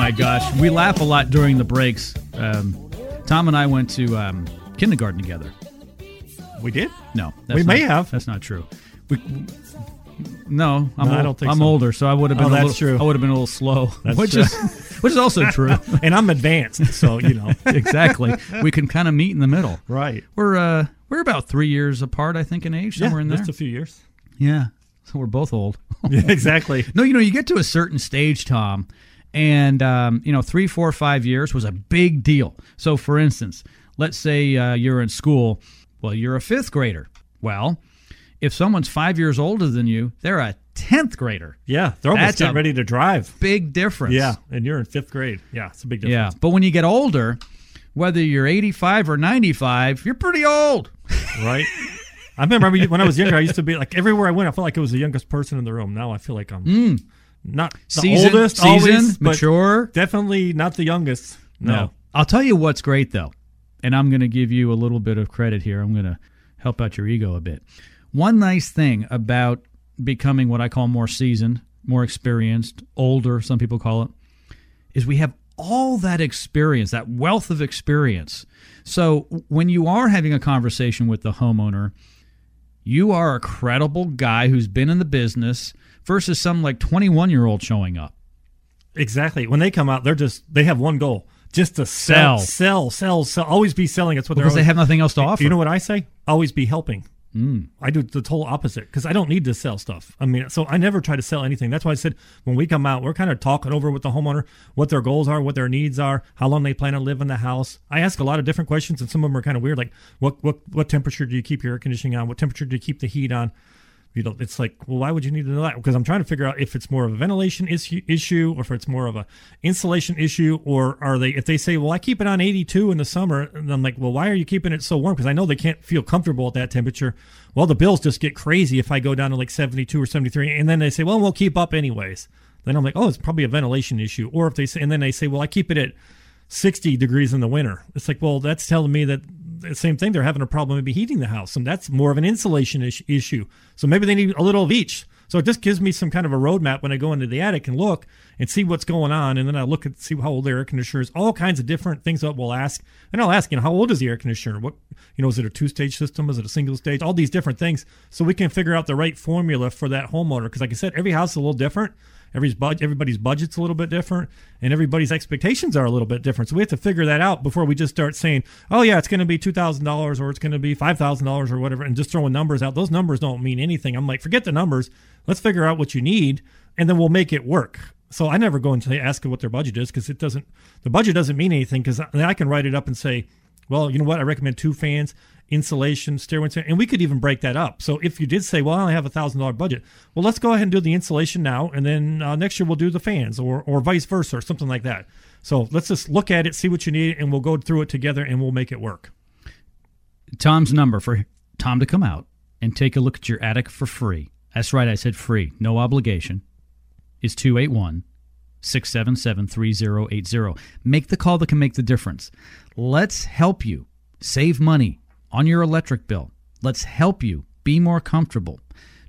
my gosh, we laugh a lot during the breaks. Um, Tom and I went to um, kindergarten together. We did? No, We may have. That's not true. We, no, I'm No, I don't think I'm so. older, so I would have been. Oh, a that's little, true. I would have been a little slow, *laughs* That's which true. is which is also true. *laughs* and I'm advanced, so you know. *laughs* exactly. We can kind of meet in the middle. Right. We're uh we're about three years apart, I think, in age, somewhere in there. just a few years. Yeah. So we're both old. Yeah, exactly. no, you know, you get to a certain stage, Tom, and um, you know, three, four, five years was a big deal. So, for instance, let's say uh, you're in school. Well, you're a fifth grader. Well, if someone's five years older than you, they're a tenth grader. Yeah, they're almost That's getting ready to drive. Big difference. Yeah, and you're in fifth grade. Yeah, it's a big difference Yeah, but when you get older, whether you're 85 or 95, you're pretty old. Right. I remember when I was younger, I used to be like everywhere I went, I felt like I was the youngest person in the room. Now I feel like I'm not the Seasoned- oldest, seasoned, always, mature. definitely not the youngest. No. I'll tell you what's great though, and I'm going to give you a little bit of credit here. I'm going to help out your ego a bit. One nice thing about becoming what I call more seasoned, more experienced, older, some people call it, is we have all that experience, that wealth of experience. So when you are having a conversation with the homeowner, you are a credible guy who's been in the business versus some like 21 year old showing up. Exactly. When they come out, they're just they have one goal. Just to sell, Sell. sell, sell, sell. Always be selling. That's what Because they're. always, they have nothing else to offer. You know what I say? Always be helping. Mm. I do the total opposite because I don't need to sell stuff. I mean, so I never try to sell anything. That's why I said when we come out, we're kind of talking over with the homeowner what their goals are, what their needs are, how long they plan to live in the house. I ask a lot of different questions, and some of them are kind of weird, like what what what temperature do you keep your air conditioning on? What temperature do you keep the heat on? You know, it's like, well, why would you need to know that? Because I'm trying to figure out if it's more of a ventilation issue, issue, or if it's more of a insulation issue, or are they? If they say, well, I keep it on 82 in the summer, and I'm like, well, why are you keeping it so warm? Because I know they can't feel comfortable at that temperature. Well, the bills just get crazy if I go down to like 72 or 73, and then they say, well, we'll keep up anyways. Then I'm like, oh, it's probably a ventilation issue, or if they say, and then they say, well, I keep it at 60 degrees in the winter. It's like, well, that's telling me that the same thing. They're having a problem maybe heating the house, and that's more of an insulation issue. So maybe they need a little of each. So it just gives me some kind of a roadmap when I go into the attic and look and see what's going on, and then I look at see how old the air conditioner is. All kinds of different things that we'll ask, and I'll ask, you know, how old is the air conditioner? What, you know, is it a two stage system? Is it a single stage? All these different things, so we can figure out the right formula for that homeowner. Because like I said, every house is a little different. Everybody's everybody's budget's a little bit different, and everybody's expectations are a little bit different. So we have to figure that out before we just start saying, "Oh yeah, it's going to be two thousand dollars, or it's going to be five thousand dollars, or whatever," and just throwing numbers out. Those numbers don't mean anything. I'm like, forget the numbers. Let's figure out what you need, and then we'll make it work. So I never go into ask what their budget is because it doesn't. The budget doesn't mean anything because I can write it up and say, Well, you know what? I recommend two fans, insulation, stairway, and we could even break that up. So if you did say, well, I only have a thousand dollar budget, well, let's go ahead and do the insulation now, and then uh, next year we'll do the fans, or or vice versa, or something like that. So let's just look at it, see what you need, and we'll go through it together, and we'll make it work. Tom's number for Tom to come out and take a look at your attic for free. That's right, I said free, no obligation. Is 281 677 3080. Make the call that can make the difference. Let's help you save money on your electric bill. Let's help you be more comfortable.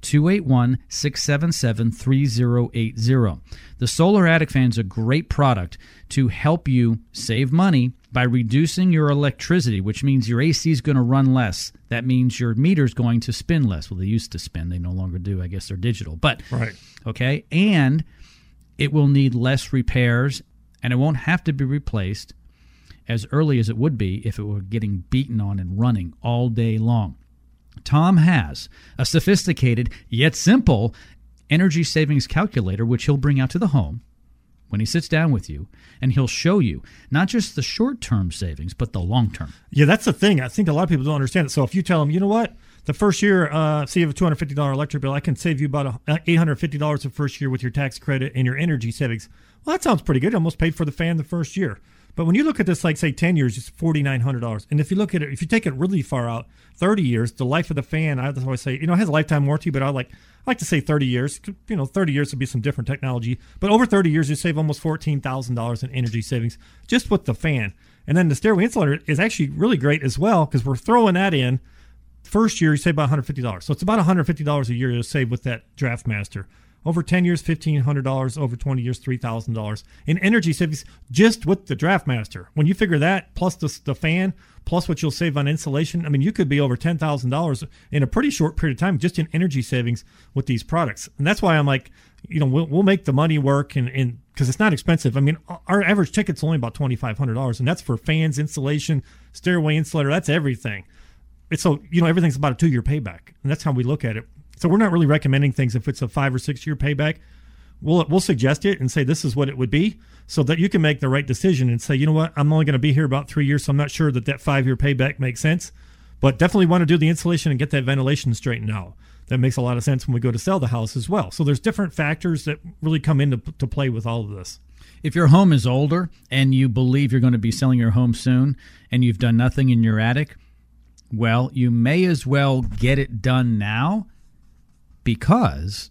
281 677 3080. The Solar Attic Fan is a great product to help you save money by reducing your electricity, which means your AC is going to run less. That means your meter is going to spin less. Well, they used to spin, they no longer do. I guess they're digital. But, Right. okay. And it will need less repairs and it won't have to be replaced as early as it would be if it were getting beaten on and running all day long. Tom has a sophisticated yet simple energy savings calculator, which he'll bring out to the home when he sits down with you, and he'll show you not just the short term savings, but the long term. Yeah, that's the thing. I think a lot of people don't understand it. So if you tell them, you know what, the first year, uh, say you have a two hundred fifty dollar electric bill, I can save you about uh, eight hundred fifty dollars the first year with your tax credit and your energy savings. Well, that sounds pretty good. Almost paid for the fan the first year. But when you look at this, like say ten years, it's forty nine hundred dollars. And if you look at it, if you take it really far out, thirty years, the life of the fan, I always say, you know, it has a lifetime warranty, but I like I like to say thirty years. You know, thirty years would be some different technology, but over thirty years, you save almost fourteen thousand dollars in energy savings just with the fan. And then the stairway insulator is actually really great as well because we're throwing that in. First year, you save about $150. So it's about $150 a year to save with that Draft Master. Over 10 years, $1,500. Over 20 years, $3,000 in energy savings just with the Draft Master. When you figure that, plus the, the fan, plus what you'll save on insulation, I mean, you could be over $10,000 in a pretty short period of time just in energy savings with these products. And that's why I'm like, you know, we'll, we'll make the money work and, and because it's not expensive. I mean, our average ticket's only about $2,500, and that's for fans, insulation, stairway insulator, that's everything it's so you know everything's about a two year payback, and that's how we look at it. So we're not really recommending things if it's a five or six year payback. We'll we'll suggest it and say this is what it would be, so that you can make the right decision and say, you know what, I'm only going to be here about three years, so I'm not sure that that five year payback makes sense. But definitely want to do the insulation and get that ventilation straightened out. That makes a lot of sense when we go to sell the house as well. So there's different factors that really come into to play with all of this. If your home is older and you believe you're going to be selling your home soon and you've done nothing in your attic, well, you may as well get it done now because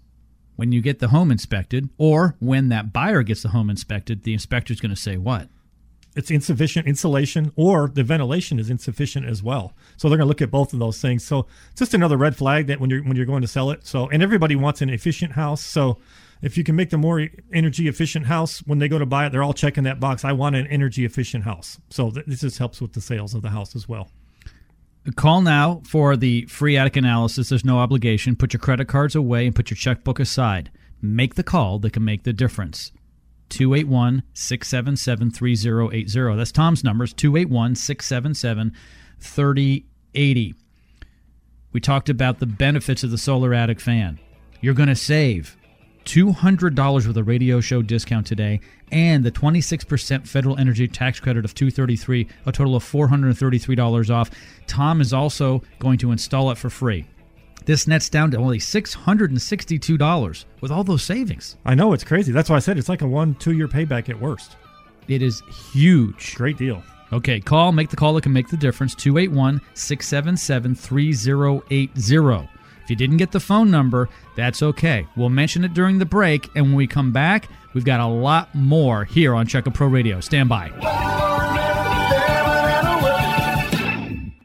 when you get the home inspected or when that buyer gets the home inspected, the inspector's going to say what? it's insufficient insulation or the ventilation is insufficient as well. So they're going to look at both of those things. So it's just another red flag that when you're when you're going to sell it. So and everybody wants an efficient house. So if you can make the more energy efficient house when they go to buy it, they're all checking that box. I want an energy efficient house. So th- this just helps with the sales of the house as well. Call now for the free attic analysis. There's no obligation. Put your credit cards away and put your checkbook aside. Make the call that can make the difference. 281 677 3080. That's Tom's numbers 281 677 3080. We talked about the benefits of the Solar Attic fan. You're going to save $200 with a radio show discount today and the 26% federal energy tax credit of 233 a total of $433 off tom is also going to install it for free this nets down to only $662 with all those savings I know it's crazy. That's why I said it's like a one two year payback at worst. it is huge Great deal. okay call make the call that can make the difference 281-677-3080 if you didn't get the phone number that's okay we'll mention it during the break and when we come back we've got a lot more here on check pro radio stand by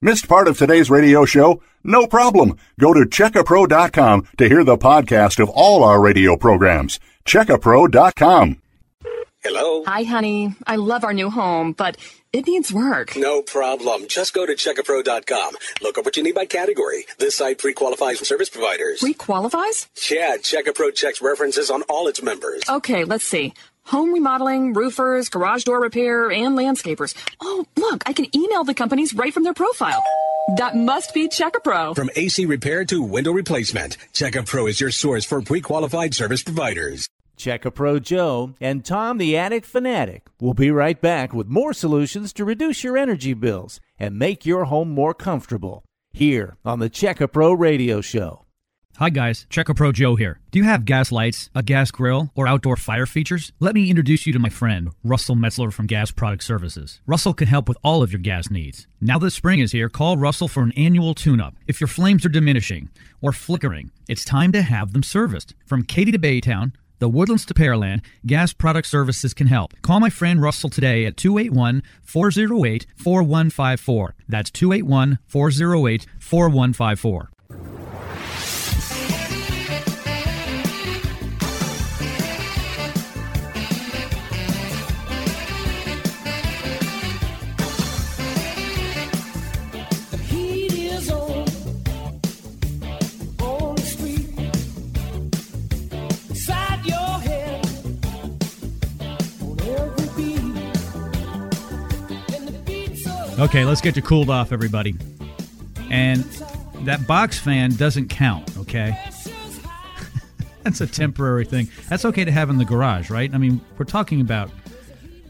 Missed part of today's radio show? No problem. Go to checkapro.com to hear the podcast of all our radio programs. Checkapro.com. Hello? Hi, honey. I love our new home, but it needs work. No problem. Just go to checkapro.com. Look up what you need by category. This site pre-qualifies service providers. Requalifies? Yeah, Checkapro checks references on all its members. Okay, let's see. Home remodeling, roofers, garage door repair, and landscapers. Oh, look, I can email the companies right from their profile. That must be Checkapro. From AC repair to window replacement, Checkapro is your source for pre-qualified service providers. Check a Pro Joe and Tom the Attic Fanatic will be right back with more solutions to reduce your energy bills and make your home more comfortable here on the Check a Pro Radio Show. Hi guys, Checka Pro Joe here. Do you have gas lights, a gas grill, or outdoor fire features? Let me introduce you to my friend, Russell Metzler from Gas Product Services. Russell can help with all of your gas needs. Now that spring is here, call Russell for an annual tune-up. If your flames are diminishing or flickering, it's time to have them serviced. From Katy to Baytown, the Woodlands to Pearland, Gas Product Services can help. Call my friend Russell today at 281 408 4154. That's 281 408 4154. Okay, let's get you cooled off, everybody. And that box fan doesn't count, okay? *laughs* That's a temporary thing. That's okay to have in the garage, right? I mean, we're talking about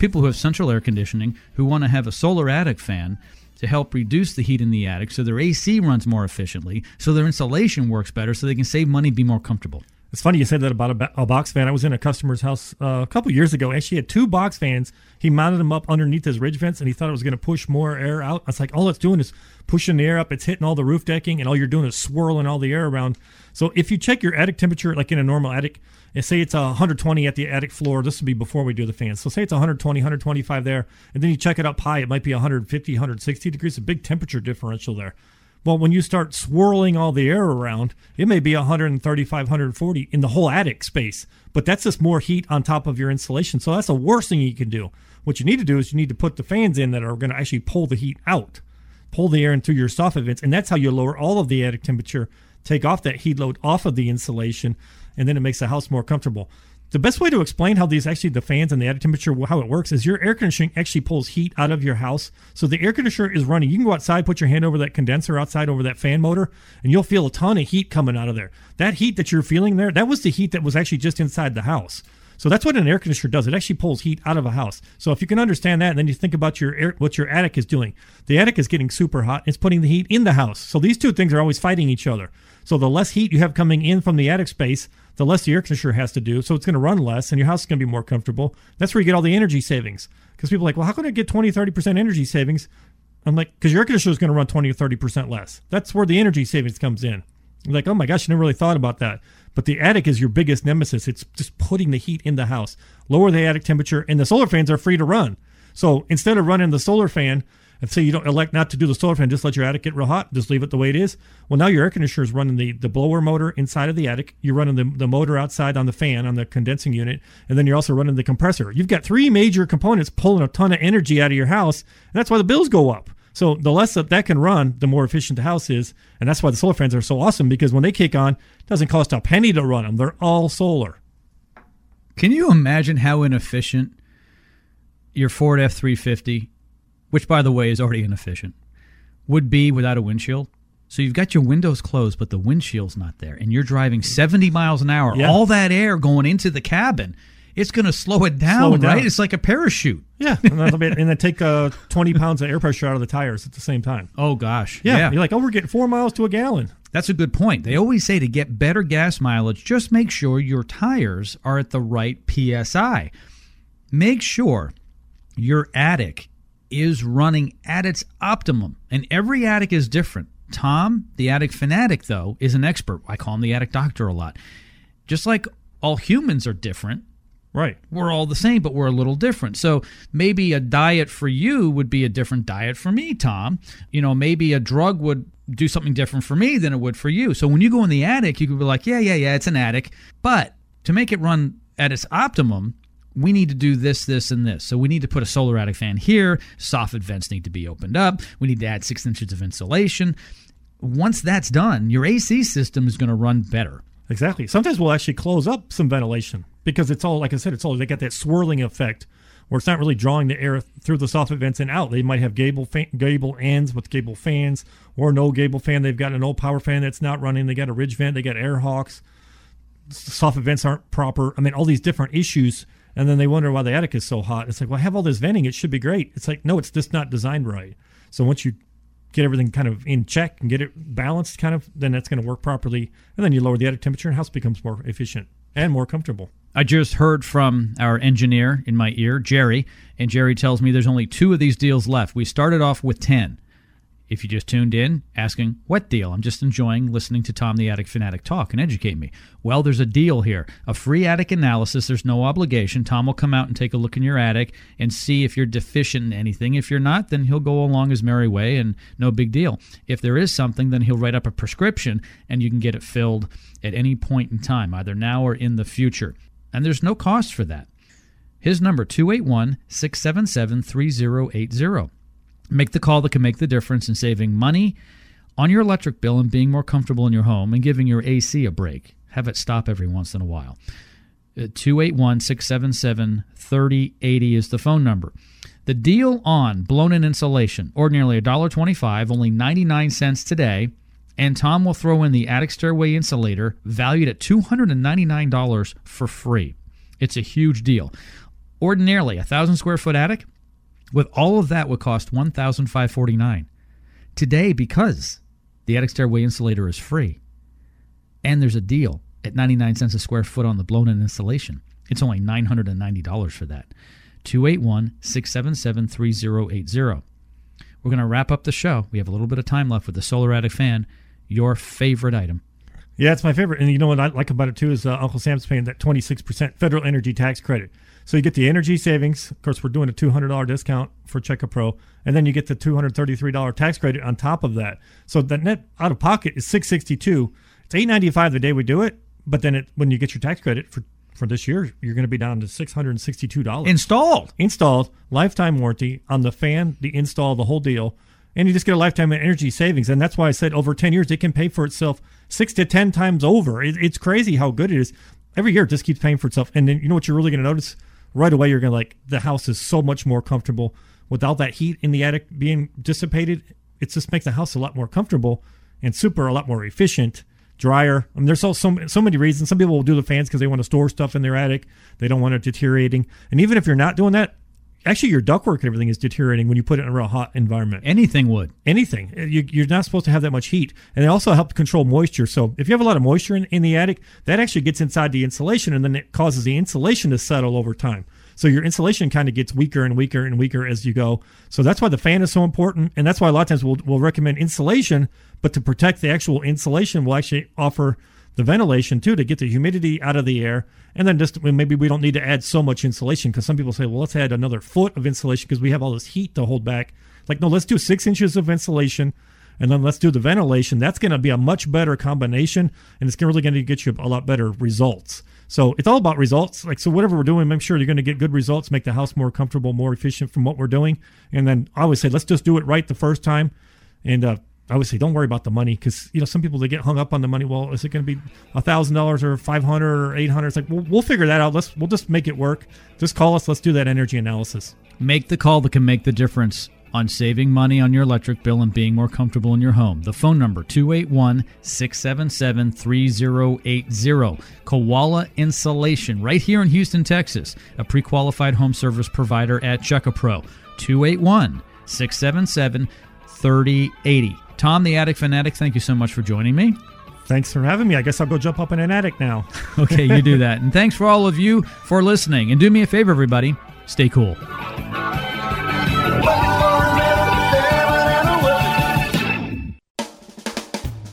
people who have central air conditioning who want to have a solar attic fan to help reduce the heat in the attic so their AC runs more efficiently, so their insulation works better, so they can save money, be more comfortable. It's funny you said that about a, a box fan. I was in a customer's house uh, a couple years ago. Actually, had two box fans. He mounted them up underneath his ridge vents, and he thought it was going to push more air out. I was like, all it's doing is pushing the air up. It's hitting all the roof decking, and all you're doing is swirling all the air around. So if you check your attic temperature, like in a normal attic, and say it's 120 at the attic floor, this would be before we do the fans. So say it's 120, 125 there, and then you check it up high, it might be 150, 160 degrees. A big temperature differential there. Well, when you start swirling all the air around, it may be 135, 140 in the whole attic space, but that's just more heat on top of your insulation. So that's the worst thing you can do. What you need to do is you need to put the fans in that are going to actually pull the heat out, pull the air into your soffit vents, and that's how you lower all of the attic temperature, take off that heat load off of the insulation, and then it makes the house more comfortable. The best way to explain how these actually the fans and the attic temperature how it works is your air conditioning actually pulls heat out of your house. So the air conditioner is running. You can go outside, put your hand over that condenser outside over that fan motor, and you'll feel a ton of heat coming out of there. That heat that you're feeling there, that was the heat that was actually just inside the house. So that's what an air conditioner does. It actually pulls heat out of a house. So if you can understand that, and then you think about your air, what your attic is doing. The attic is getting super hot. It's putting the heat in the house. So these two things are always fighting each other. So the less heat you have coming in from the attic space, the less the air conditioner has to do. So it's going to run less, and your house is going to be more comfortable. That's where you get all the energy savings. Because people are like, well, how can I get 20, 30% energy savings? I'm like, because your air conditioner is going to run 20 or 30% less. That's where the energy savings comes in. You're like, oh my gosh, I never really thought about that. But the attic is your biggest nemesis. It's just putting the heat in the house. Lower the attic temperature, and the solar fans are free to run. So instead of running the solar fan, and say you don't elect not to do the solar fan, just let your attic get real hot, just leave it the way it is. Well, now your air conditioner is running the, the blower motor inside of the attic. You're running the, the motor outside on the fan on the condensing unit, and then you're also running the compressor. You've got three major components pulling a ton of energy out of your house, and that's why the bills go up. So the less that that can run, the more efficient the house is, and that's why the solar fans are so awesome because when they kick on, it doesn't cost a penny to run them. They're all solar. Can you imagine how inefficient your Ford F 350, which by the way is already inefficient, would be without a windshield? So you've got your windows closed, but the windshield's not there, and you're driving 70 miles an hour. Yeah. All that air going into the cabin, it's going to slow it down, Slow it down. right? It's like a parachute. Yeah, and, that'll be- and then take uh, 20 pounds of air pressure out of the tires at the same time. Oh gosh, Yeah, you're like, oh, we're getting four miles to a gallon. That's a good point. They always say to get better gas mileage, just make sure your tires are at the right PSI. Make sure your attic is running at its optimum, and every attic is different. Tom, the attic fanatic, though, is an expert. I call him the attic doctor a lot. Just like all humans are different, Right. we're all the same, but we're a little different. So maybe a diet for you would be a different diet for me, Tom. You know, maybe a drug would do something different for me than it would for you. So when you go in the attic, you could be like, yeah, yeah, yeah, it's an attic. But to make it run at its optimum, we need to do this, this, and this. So we need to put a solar attic fan here. Soffit vents need to be opened up. We need to add six inches of insulation. Once that's done, your AC system is going to run better. Exactly. Sometimes we'll actually close up some ventilation because it's all, like I said, it's all, they got that swirling effect where it's not really drawing the air through the soffit vents and out. They might have gable gable ends with gable fans or no gable fan. They've got an old power fan that's not running. They got a ridge vent. They got air hawks. soffit vents aren't proper. I mean, all these different issues, and then they wonder why the attic is so hot. It's like, well, I have all this venting; it should be great. It's like, no, it's just not designed right. So once you get everything kind of in check and get it balanced, kind of, then that's going to work properly, and then you lower the attic temperature, and house becomes more efficient and more comfortable. I just heard from our engineer in my ear, Jerry, and Jerry tells me there's only two of these deals left. We started off with 10. If you just tuned in, asking, what deal? I'm just enjoying listening to Tom the Attic Fanatic talk and educate me. Well, there's a deal here. A free attic analysis. There's no obligation. Tom will come out and take a look in your attic and see if you're deficient in anything. If you're not, then he'll go along his merry way and no big deal. If there is something, then he'll write up a prescription and you can get it filled at any point in time, either now or in the future. And there's no cost for that. His number 281 677 3080. Make the call that can make the difference in saving money on your electric bill and being more comfortable in your home and giving your AC a break. Have it stop every once in a while. Uh, 281 677 3080 is the phone number. The deal on blown in insulation, ordinarily $1.25, only 99 cents today. And Tom will throw in the attic stairway insulator valued at $299 for free. It's a huge deal. Ordinarily, a thousand square foot attic with all of that would cost $1,549. Today, because the attic stairway insulator is free and there's a deal at 99 cents a square foot on the blown in insulation, it's only $990 for that. 281 677 3080. We're going to wrap up the show. We have a little bit of time left with the Solar Attic fan, your favorite item. Yeah, it's my favorite. And you know what I like about it too is uh, Uncle Sam's paying that 26% federal energy tax credit. So you get the energy savings. Of course, we're doing a $200 discount for Check Pro, and then you get the $233 tax credit on top of that. So the net out of pocket is 662. It's 895 the day we do it, but then it, when you get your tax credit for for this year, you're going to be down to $662. Installed. Installed, lifetime warranty on the fan, the install, the whole deal. And you just get a lifetime of energy savings. And that's why I said over 10 years, it can pay for itself six to 10 times over. It, it's crazy how good it is. Every year, it just keeps paying for itself. And then you know what you're really going to notice? Right away, you're going to like, the house is so much more comfortable without that heat in the attic being dissipated. It just makes the house a lot more comfortable and super, a lot more efficient drier. I mean, there's so, so so many reasons. Some people will do the fans because they want to store stuff in their attic. They don't want it deteriorating. And even if you're not doing that, actually your ductwork and everything is deteriorating when you put it in a real hot environment. Anything would. Anything. Uh, you, you're not supposed to have that much heat. And it also helps control moisture. So if you have a lot of moisture in, in the attic, that actually gets inside the insulation and then it causes the insulation to settle over time. So your insulation kind of gets weaker and weaker and weaker as you go. So that's why the fan is so important. And that's why a lot of times we'll, we'll recommend insulation, but to protect the actual insulation, we'll actually offer the ventilation too to get the humidity out of the air. And then just maybe we don't need to add so much insulation because some people say, well, let's add another foot of insulation because we have all this heat to hold back. Like, no, let's do six inches of insulation and then let's do the ventilation. That's going to be a much better combination and it's really going to get you a lot better results. So it's all about results. Like, so whatever we're doing, make sure you're going to get good results, make the house more comfortable, more efficient from what we're doing. And then I always say, let's just do it right the first time. And, uh, I would say don't worry about the money because you know some people they get hung up on the money. Well, is it going to be a thousand dollars or five hundred or eight hundred? It's like we'll, we'll figure that out. Let's we'll just make it work. Just call us. Let's do that energy analysis. Make the call that can make the difference on saving money on your electric bill and being more comfortable in your home. The phone number 281-677-3080. Koala Insulation right here in Houston, Texas. A pre-qualified home service provider at Checkapro. 281-677-3080. Tom the Attic Fanatic, thank you so much for joining me. Thanks for having me. I guess I'll go jump up in an attic now. *laughs* Okay, you do that. And thanks for all of you for listening. And do me a favor, everybody. Stay cool.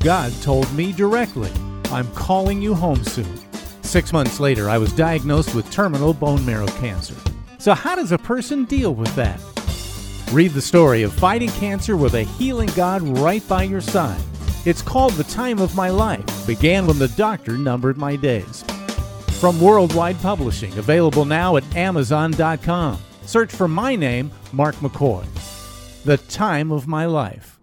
God told me directly, I'm calling you home soon. Six months later, I was diagnosed with terminal bone marrow cancer. So, how does a person deal with that? Read the story of fighting cancer with a healing God right by your side. It's called The Time of My Life, began when the doctor numbered my days. From Worldwide Publishing, available now at Amazon.com. Search for my name, Mark McCoy. The Time of My Life.